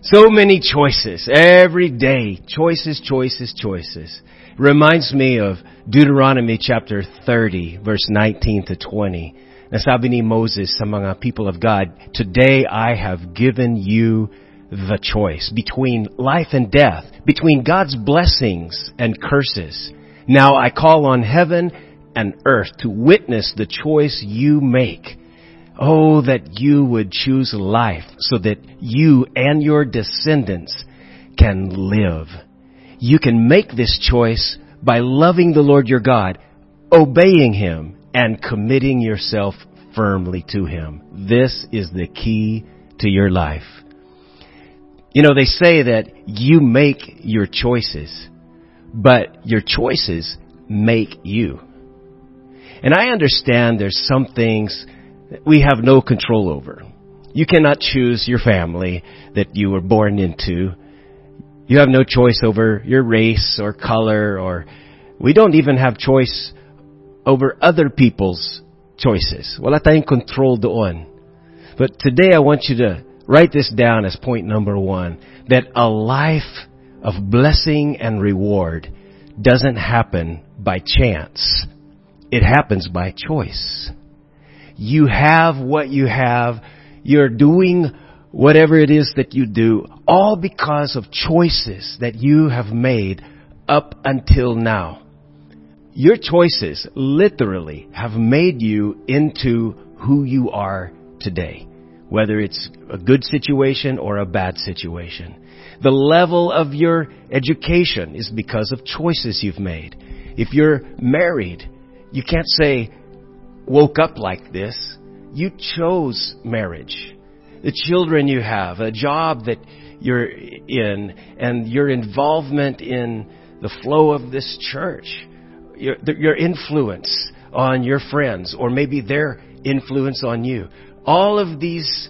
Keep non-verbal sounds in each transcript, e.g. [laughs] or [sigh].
So many choices every day. Choices, choices, choices. Reminds me of Deuteronomy chapter 30 verse 19 to 20. Nasabi ni Moses sa mga people of God, Today I have given you the choice between life and death, between God's blessings and curses. Now I call on heaven and earth to witness the choice you make. Oh, that you would choose life so that you and your descendants can live. You can make this choice by loving the Lord your God, obeying Him, and committing yourself firmly to Him. This is the key to your life. You know, they say that you make your choices, but your choices make you. And I understand there's some things we have no control over. You cannot choose your family that you were born into. You have no choice over your race or color or we don't even have choice over other people's choices. Wala tayong control doon. But today I want you to write this down as point number one, that a life of blessing and reward doesn't happen by chance. It happens by choice. You have what you have. You're doing whatever it is that you do, all because of choices that you have made up until now. Your choices literally have made you into who you are today, whether it's a good situation or a bad situation. The level of your education is because of choices you've made. If you're married, you can't say, woke up like this. You chose marriage. The children you have, a job that you're in, and your involvement in the flow of this church, your, your influence on your friends, or maybe their influence on you. All of these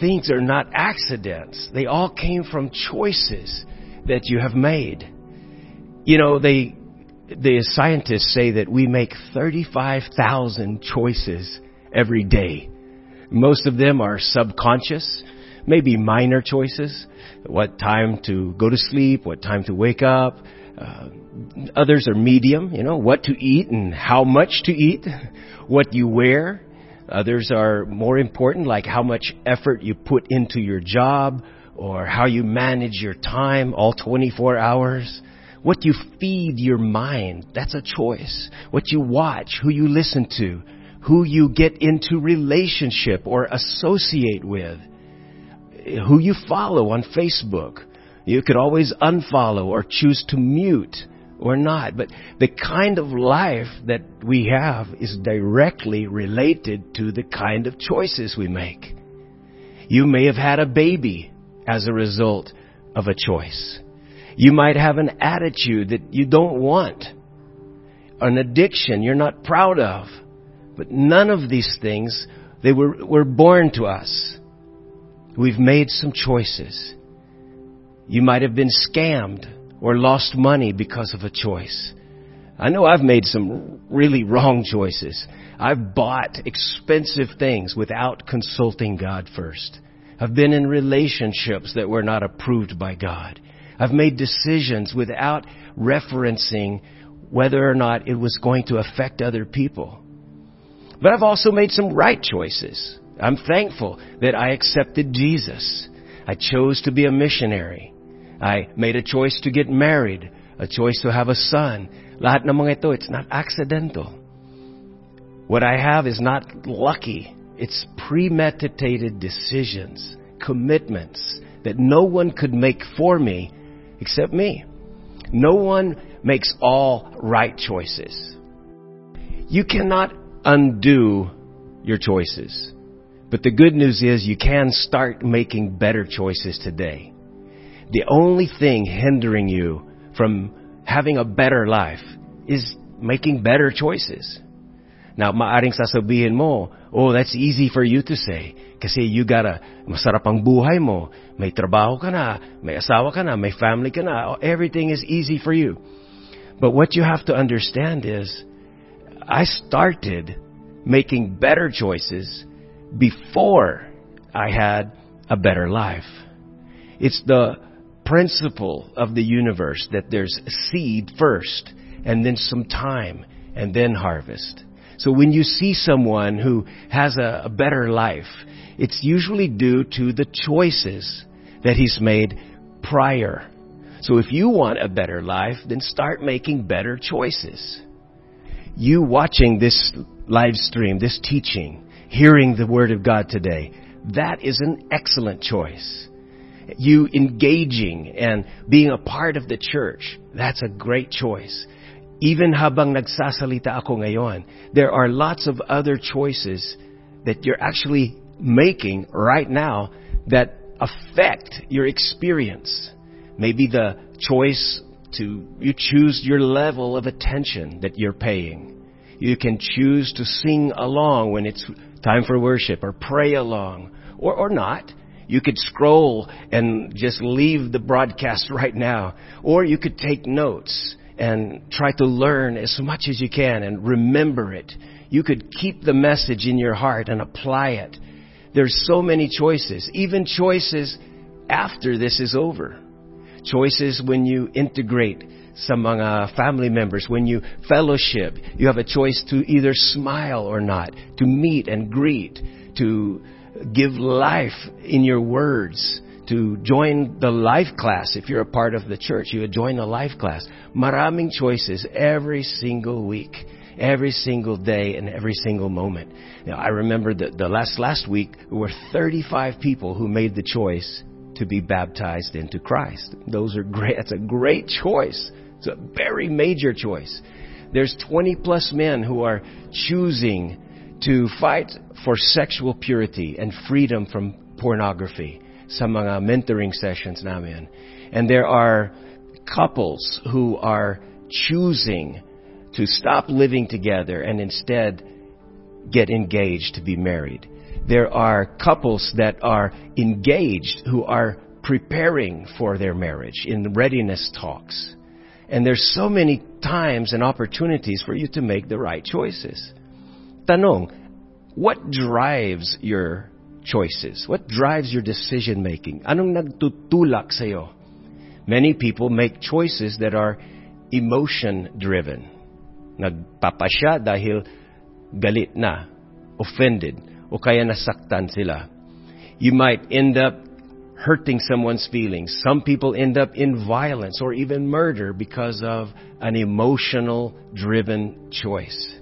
things are not accidents. They all came from choices that you have made. You know, they the scientists say that we make 35,000 choices every day. Most of them are subconscious, maybe minor choices. What time to go to sleep, what time to wake up. Uh, others are medium, you know, what to eat and how much to eat, [laughs] what you wear. Others are more important, like how much effort you put into your job or how you manage your time all 24 hours. What you feed your mind, that's a choice. What you watch, who you listen to, who you get into relationship or associate with, who you follow on Facebook. You could always unfollow or choose to mute or not. But the kind of life that we have is directly related to the kind of choices we make. You may have had a baby as a result of a choice. You might have an attitude that you don't want, an addiction you're not proud of. But none of these things, they were, were born to us. We've made some choices. You might have been scammed or lost money because of a choice. I know I've made some really wrong choices. I've bought expensive things without consulting God first. I've been in relationships that were not approved by God. I've made decisions without referencing whether or not it was going to affect other people. But I've also made some right choices. I'm thankful that I accepted Jesus. I chose to be a missionary. I made a choice to get married, a choice to have a son. Lahat ng mga ito, it's not accidental. What I have is not lucky. It's premeditated decisions, commitments that no one could make for me except me. No one makes all right choices. You cannot undo your choices. But the good news is you can start making better choices today. The only thing hindering you from having a better life is making better choices. Now, maaring sasabihin mo, oh, that's easy for you to say. Kasi you gotta, masarap ang buhay mo. May trabaho ka na, may asawa ka na, may family ka na. Oh, everything is easy for you. But what you have to understand is, I started making better choices before I had a better life. It's the principle of the universe that there's seed first, and then some time, and then harvest. So when you see someone who has a, a better life, it's usually due to the choices that he's made prior. So if you want a better life, then start making better choices. You watching this live stream, this teaching, hearing the Word of God today, that is an excellent choice. You engaging and being a part of the church, that's a great choice. Even habang nagsasalita ako ngayon, there are lots of other choices that you're actually making right now that affect your experience. Maybe the choice to, you choose your level of attention that you're paying. You can choose to sing along when it's time for worship or pray along or, or not. You could scroll and just leave the broadcast [laughs] right now. Or you could take notes and try to learn as much as you can and remember it. You could keep the message in your heart and apply it. There's so many choices, even choices after this is over. Choices when you integrate some mga uh, family members, when you fellowship, you have a choice to either smile or not, to meet and greet, to give life in your words, to join the life class. If you're a part of the church, you would join the life class. Maraming choices every single week, every single day, and every single moment. Now, I remember that the last, last week, there were 35 people who made the choice to be baptized into Christ. Those are great. That's a great choice. It's a very major choice. There's 20 plus men who are choosing to fight for sexual purity and freedom from pornography sa mga mentoring sessions namin. And there are couples who are choosing to stop living together and instead get engaged to be married. There are couples that are engaged who are preparing for their marriage in readiness talks. And there's so many times and opportunities for you to make the right choices. Tanong, what drives your choices? What drives your decision making? Anong nagtutulak sa'yo? Many people make choices that are emotion driven. Nagpapasya dahil galit na, offended, o kaya nasaktan sila. You might end up hurting someone's feelings. Some people end up in violence or even murder because of an emotional driven choice.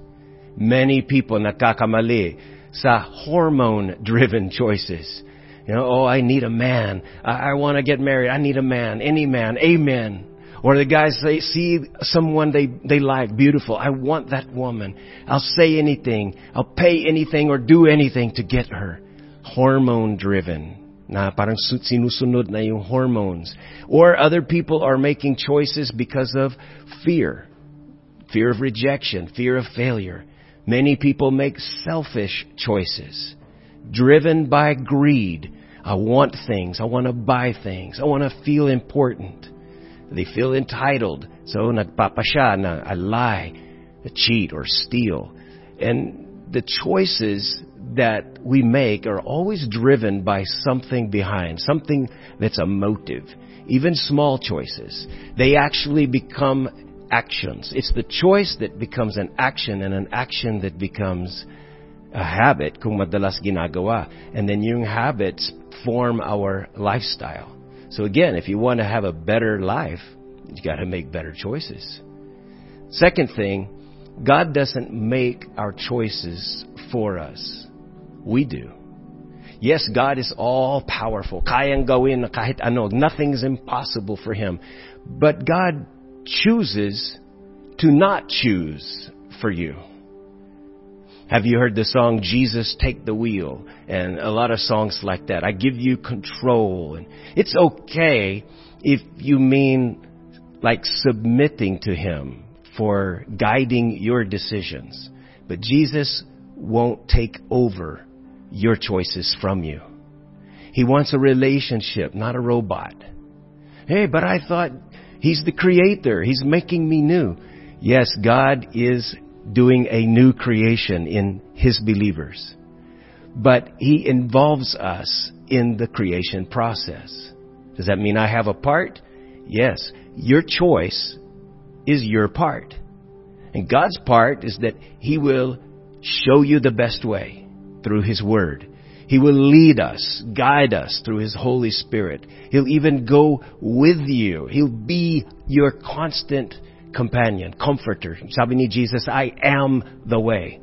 Many people nakakamali sa uh, hormone-driven [laughs] choices. You know, oh, I need a man. I, I want to get married. I need a man. Any man. Amen. Or the guys say, see someone they, they like, beautiful. I want that woman. I'll say anything. I'll pay anything or do anything to get her. Hormone driven. Na parang sinusunod na yung hormones. Or other people are making choices because of fear. Fear of rejection, fear of failure. Many people make selfish choices, driven by greed. I want things. I want to buy things. I want to feel important. They feel entitled. So nagpapasya na I lie, I cheat, or steal. And the choices that we make are always driven by something behind, something that's a motive. Even small choices. They actually become actions. It's the choice that becomes an action and an action that becomes a habit kung madalas ginagawa. And then yung habits form our lifestyle. So again, if you want to have a better life, you got to make better choices. Second thing, God doesn't make our choices for us. We do. Yes, God is all powerful. Kayang gawin kahit ano. Nothing's impossible for Him. But God chooses to not choose for you. Have you heard the song Jesus Take the Wheel? And a lot of songs like that. I give you control. And it's okay if you mean like submitting to Him for guiding your decisions. But Jesus won't take over your choices from you. He wants a relationship, not a robot. Hey, but I thought He's the creator. He's making me new. Yes, God is doing a new creation in His believers. But He involves us in the creation process. Does that mean I have a part? Yes. Your choice is your part. And God's part is that He will show you the best way through His Word. He will lead us, guide us through His Holy Spirit. He'll even go with you. He'll be your constant companion, comforter. Sabi ni Jesus, I am the way.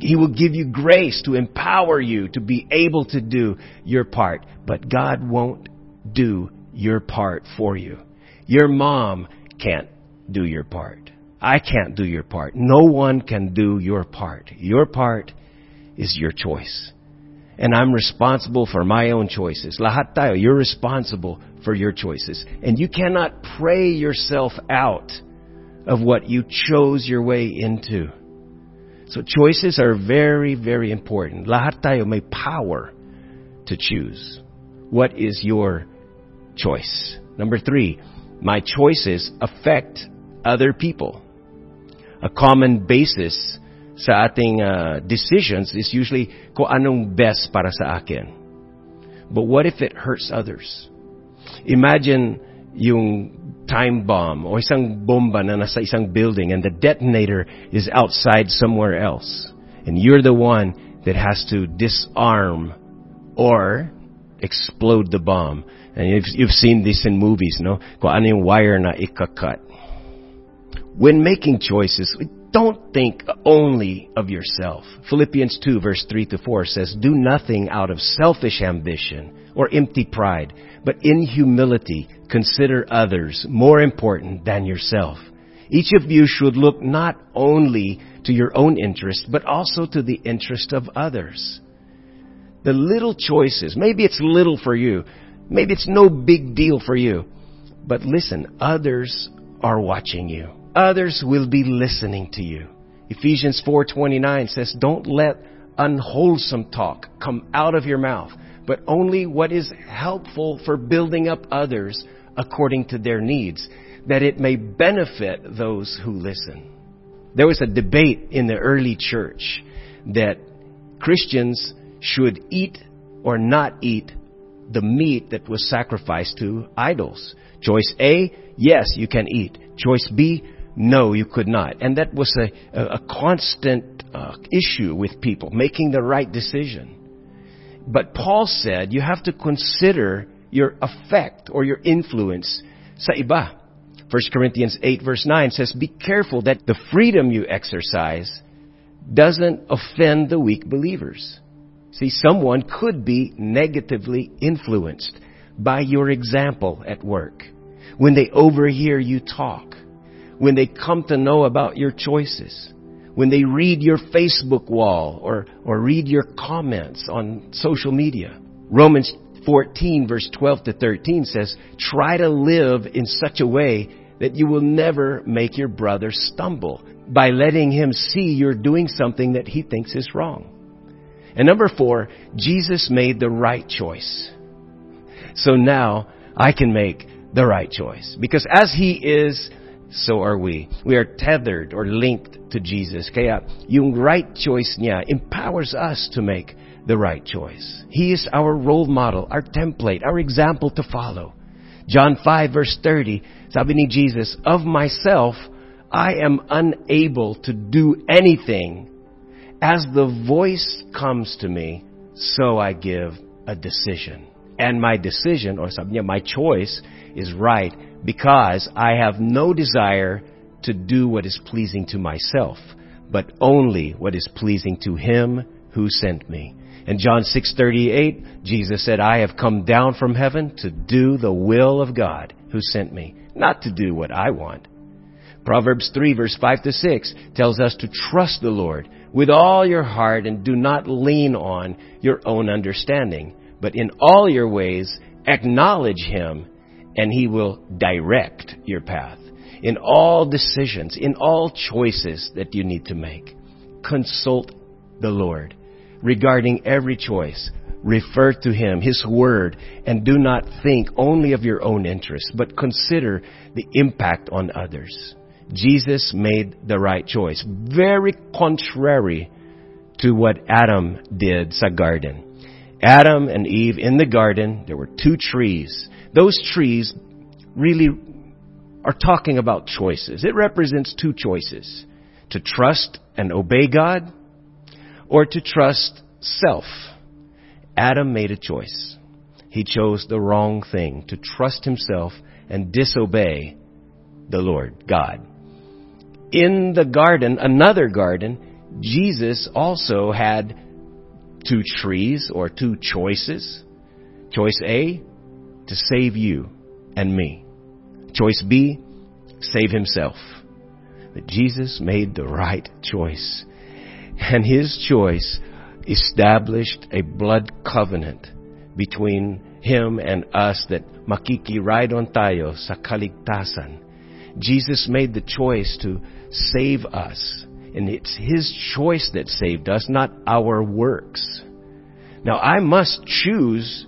He will give you grace to empower you to be able to do your part. But God won't do your part for you. Your mom can't do your part. I can't do your part. No one can do your part. Your part is your choice. And I'm responsible for my own choices. Lahat tayo, you're responsible for your choices. And you cannot pray yourself out of what you chose your way into. So choices are very, very important. Lahat tayo may power to choose. What is your choice? Number three, my choices affect other people. A common basis sa ating uh, decisions is usually kung anong best para sa akin. But what if it hurts others? Imagine yung time bomb o isang bomba na nasa isang building and the detonator is outside somewhere else. And you're the one that has to disarm or explode the bomb. And you've, you've seen this in movies, no? Kung ano yung wire na ikakat. When making choices, don't think only of yourself. Philippians 2 verse 3 to 4 says, Do nothing out of selfish ambition or empty pride, but in humility consider others more important than yourself. Each of you should look not only to your own interest, but also to the interest of others. The little choices, maybe it's little for you, maybe it's no big deal for you, but listen, others are watching you others will be listening to you. Ephesians 4:29 says, "Don't let unwholesome talk come out of your mouth, but only what is helpful for building up others according to their needs, that it may benefit those who listen." There was a debate in the early church that Christians should eat or not eat the meat that was sacrificed to idols. Choice A, yes, you can eat. Choice B, no, you could not. And that was a, a, a constant uh, issue with people, making the right decision. But Paul said you have to consider your effect or your influence sa iba. 1 Corinthians 8 verse 9 says, Be careful that the freedom you exercise doesn't offend the weak believers. See, someone could be negatively influenced by your example at work when they overhear you talk when they come to know about your choices, when they read your Facebook wall or, or read your comments on social media. Romans 14 verse 12 to 13 says, try to live in such a way that you will never make your brother stumble by letting him see you're doing something that he thinks is wrong. And number four, Jesus made the right choice. So now I can make the right choice. Because as he is so are we. We are tethered or linked to Jesus. Kaya yung right choice niya empowers us to make the right choice. He is our role model, our template, our example to follow. John 5 verse 30, sabi ni Jesus, Of myself, I am unable to do anything. As the voice comes to me, so I give a decision. And my decision, or sabi niya, my choice is right because I have no desire to do what is pleasing to myself, but only what is pleasing to him who sent me. In John 6:38, Jesus said, "I have come down from heaven to do the will of God who sent me, not to do what I want." Proverbs 3 verse 5 to 6 tells us to trust the Lord with all your heart and do not lean on your own understanding, but in all your ways acknowledge him and He will direct your path in all decisions, in all choices that you need to make. Consult the Lord regarding every choice. Refer to Him, His Word, and do not think only of your own interests, but consider the impact on others. Jesus made the right choice, very contrary to what Adam did sa garden. Adam and Eve in the garden, there were two trees. Those trees really are talking about choices. It represents two choices. To trust and obey God or to trust self. Adam made a choice. He chose the wrong thing to trust himself and disobey the Lord God. In the garden, another garden, Jesus also had two trees or two choices. Choice A, to save you and me. Choice B, save himself. But Jesus made the right choice. And his choice established a blood covenant between him and us that Makiki, ride on tayo sa kaligtasan. Jesus made the choice to save us. And it's His choice that saved us, not our works. Now I must choose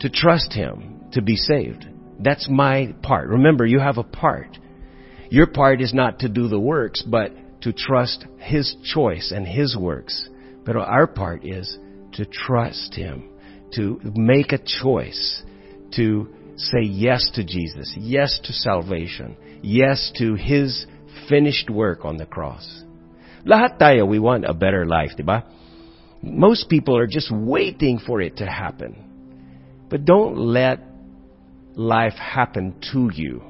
to trust Him to be saved. That's my part. Remember, you have a part. Your part is not to do the works, but to trust His choice and His works. But our part is to trust Him, to make a choice, to say yes to Jesus, yes to salvation, yes to His finished work on the cross. Lahat tayo, we want a better life, diba? Most people are just waiting for it to happen. But don't let life happen to you.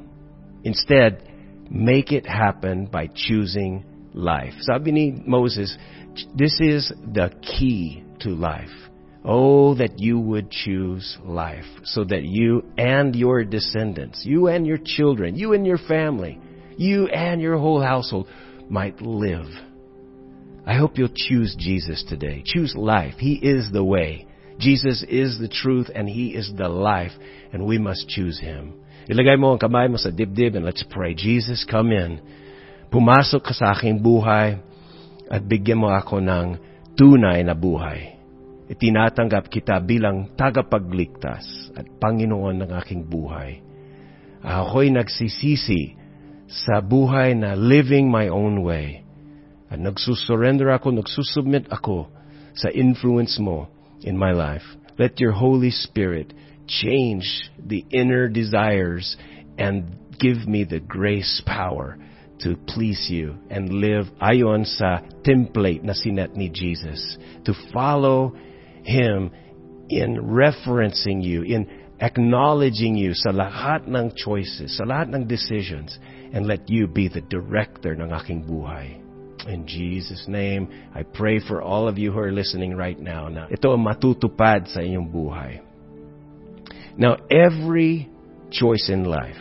Instead, make it happen by choosing life. Sabi ni Moses, this is the key to life. Oh, that you would choose life so that you and your descendants, you and your children, you and your family, you and your whole household might live. I hope you'll choose Jesus today. Choose life. He is the way. Jesus is the truth and He is the life and we must choose Him. Ilagay mo ang kamay mo sa dibdib and let's pray. Jesus, come in. Pumasok ka sa aking buhay at bigyan mo ako ng tunay na buhay. Itinatanggap kita bilang tagapagligtas at Panginoon ng aking buhay. Ako'y nagsisisi sa buhay na living my own way. At nagsusurrender ako, nagsusubmit ako sa influence mo in my life. Let your Holy Spirit change the inner desires and give me the grace power to please you and live ayon sa template na sinet ni Jesus. To follow Him in referencing you, in acknowledging you sa lahat ng choices, sa lahat ng decisions, and let you be the director ng aking buhay. In Jesus' name, I pray for all of you who are listening right now na ito ang matutupad sa inyong buhay. Now, every choice in life,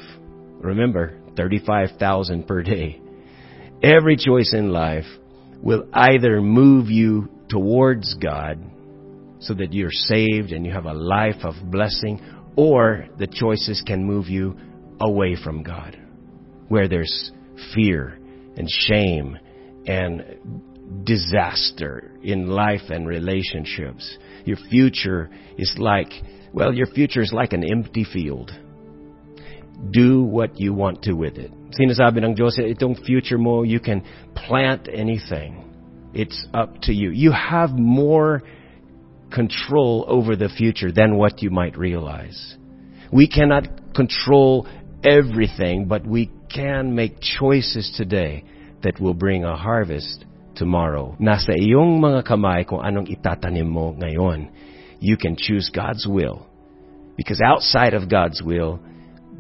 remember, 35,000 per day, every choice in life will either move you towards God so that you're saved and you have a life of blessing, or the choices can move you away from God, where there's fear and shame and disaster in life and relationships. Your future is like, well, your future is like an empty field. Do what you want to with it. Sinasabi ng Diyos, itong future mo, you can plant anything. It's up to you. You have more control over the future than what you might realize. We cannot control everything, but we can make choices today that will bring a harvest tomorrow. Nasa iyong mga kamay kung anong itatanim mo ngayon. You can choose God's will. Because outside of God's will,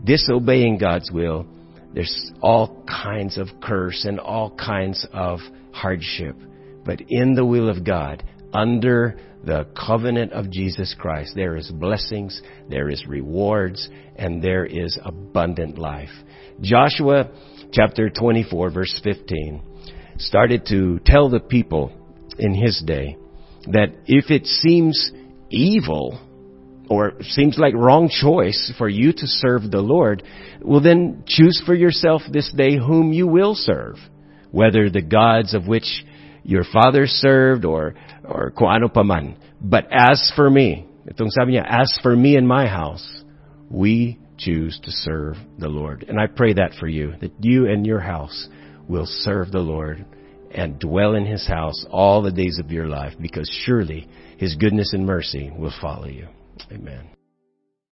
disobeying God's will, there's all kinds of curse and all kinds of hardship. But in the will of God, under the covenant of Jesus Christ, there is blessings, there is rewards, and there is abundant life. Joshua chapter 24 verse 15 started to tell the people in his day that if it seems evil or seems like wrong choice for you to serve the Lord, well then choose for yourself this day whom you will serve, whether the gods of which your father served or or kung ano paman. But as for me, itong sabi niya, as for me and my house, we choose to serve the Lord. And I pray that for you, that you and your house will serve the Lord and dwell in his house all the days of your life because surely his goodness and mercy will follow you. Amen.